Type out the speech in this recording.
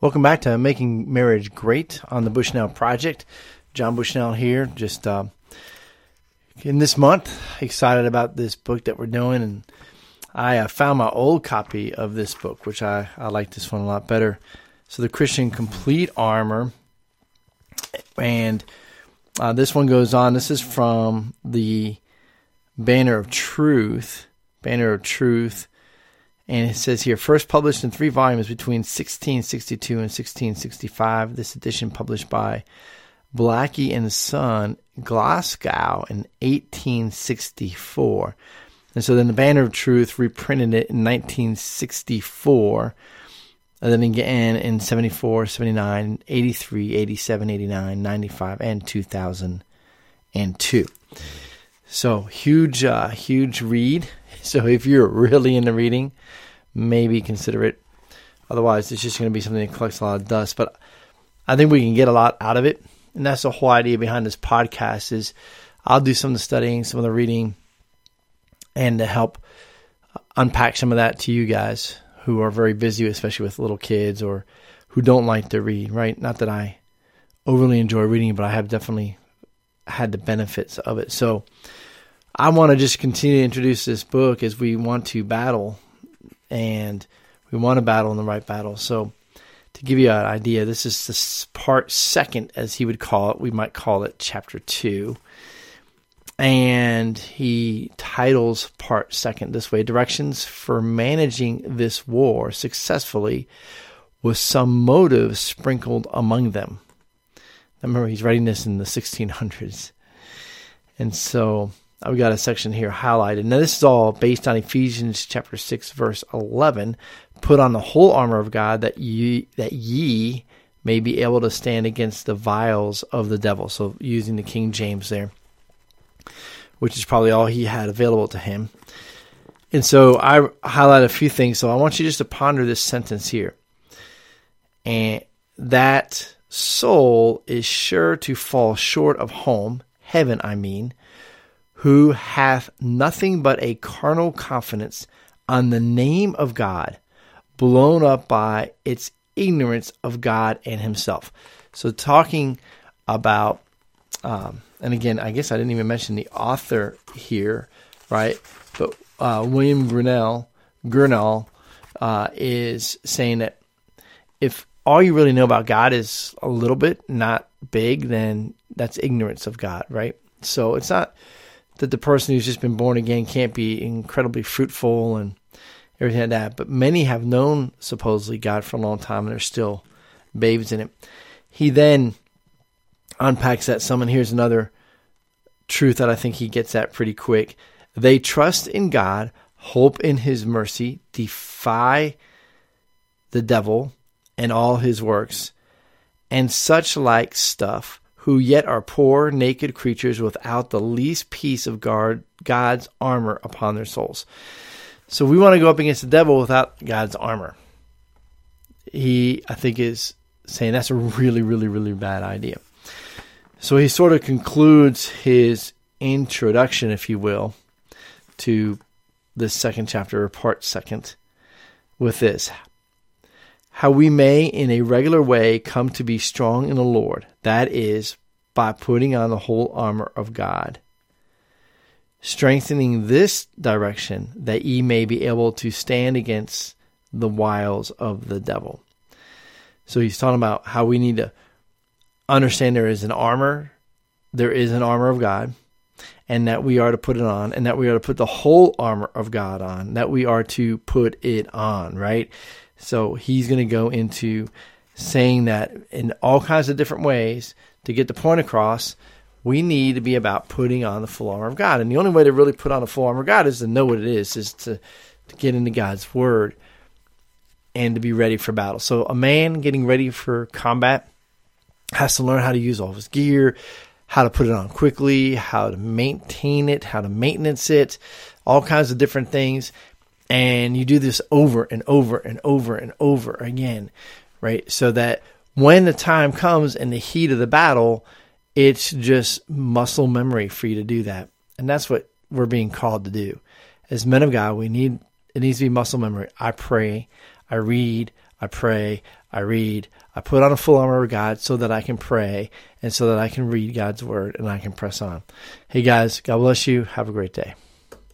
Welcome back to Making Marriage Great on the Bushnell Project. John Bushnell here. Just uh, in this month, excited about this book that we're doing, and I uh, found my old copy of this book, which I I like this one a lot better. So the Christian Complete Armor, and uh, this one goes on. This is from the Banner of Truth. Banner of Truth and it says here, first published in three volumes between 1662 and 1665. This edition published by Blackie and Son, Glasgow in 1864. And so then the Banner of Truth reprinted it in 1964. And then again in 74, 79, 83, 87, 89, 95, and 2002. So huge, uh, huge read. So if you're really into reading, maybe consider it. Otherwise, it's just going to be something that collects a lot of dust. But I think we can get a lot out of it, and that's the whole idea behind this podcast. Is I'll do some of the studying, some of the reading, and to help unpack some of that to you guys who are very busy, especially with little kids or who don't like to read. Right? Not that I overly enjoy reading, but I have definitely had the benefits of it. So I want to just continue to introduce this book as we want to battle and we want to battle in the right battle. So, to give you an idea, this is the part second, as he would call it. We might call it chapter two. And he titles part second this way Directions for Managing This War Successfully with Some Motives Sprinkled Among Them. I remember he's writing this in the 1600s. And so I've got a section here highlighted. Now, this is all based on Ephesians chapter 6, verse 11. Put on the whole armor of God that ye, that ye may be able to stand against the wiles of the devil. So, using the King James there, which is probably all he had available to him. And so, I highlight a few things. So, I want you just to ponder this sentence here. And that soul is sure to fall short of home, heaven, I mean who hath nothing but a carnal confidence on the name of God, blown up by its ignorance of God and Himself. So, talking about, um, and again, I guess I didn't even mention the author here, right? But uh, William Gurnall, Gurnall uh, is saying that if all you really know about God is a little bit, not big, then that's ignorance of God, right? So it's not that the person who's just been born again can't be incredibly fruitful and everything like that. But many have known supposedly God for a long time and they're still babes in it. He then unpacks that some, and here's another truth that I think he gets at pretty quick. They trust in God, hope in his mercy, defy the devil and all his works, and such like stuff who yet are poor, naked creatures without the least piece of guard, God's armor upon their souls. So we want to go up against the devil without God's armor. He, I think, is saying that's a really, really, really bad idea. So he sort of concludes his introduction, if you will, to this second chapter, or part second, with this how we may in a regular way come to be strong in the Lord. That is, by putting on the whole armor of God, strengthening this direction that ye may be able to stand against the wiles of the devil. So he's talking about how we need to understand there is an armor, there is an armor of God, and that we are to put it on, and that we are to put the whole armor of God on, that we are to put it on, right? So he's going to go into saying that in all kinds of different ways to get the point across. We need to be about putting on the full armor of God. And the only way to really put on the full armor of God is to know what it is, is to, to get into God's word and to be ready for battle. So a man getting ready for combat has to learn how to use all of his gear, how to put it on quickly, how to maintain it, how to maintenance it, all kinds of different things. And you do this over and over and over and over again, right? So that when the time comes in the heat of the battle, it's just muscle memory for you to do that. And that's what we're being called to do. As men of God, we need it needs to be muscle memory. I pray, I read, I pray, I read, I put on a full armor of God so that I can pray and so that I can read God's word and I can press on. Hey guys, God bless you. Have a great day.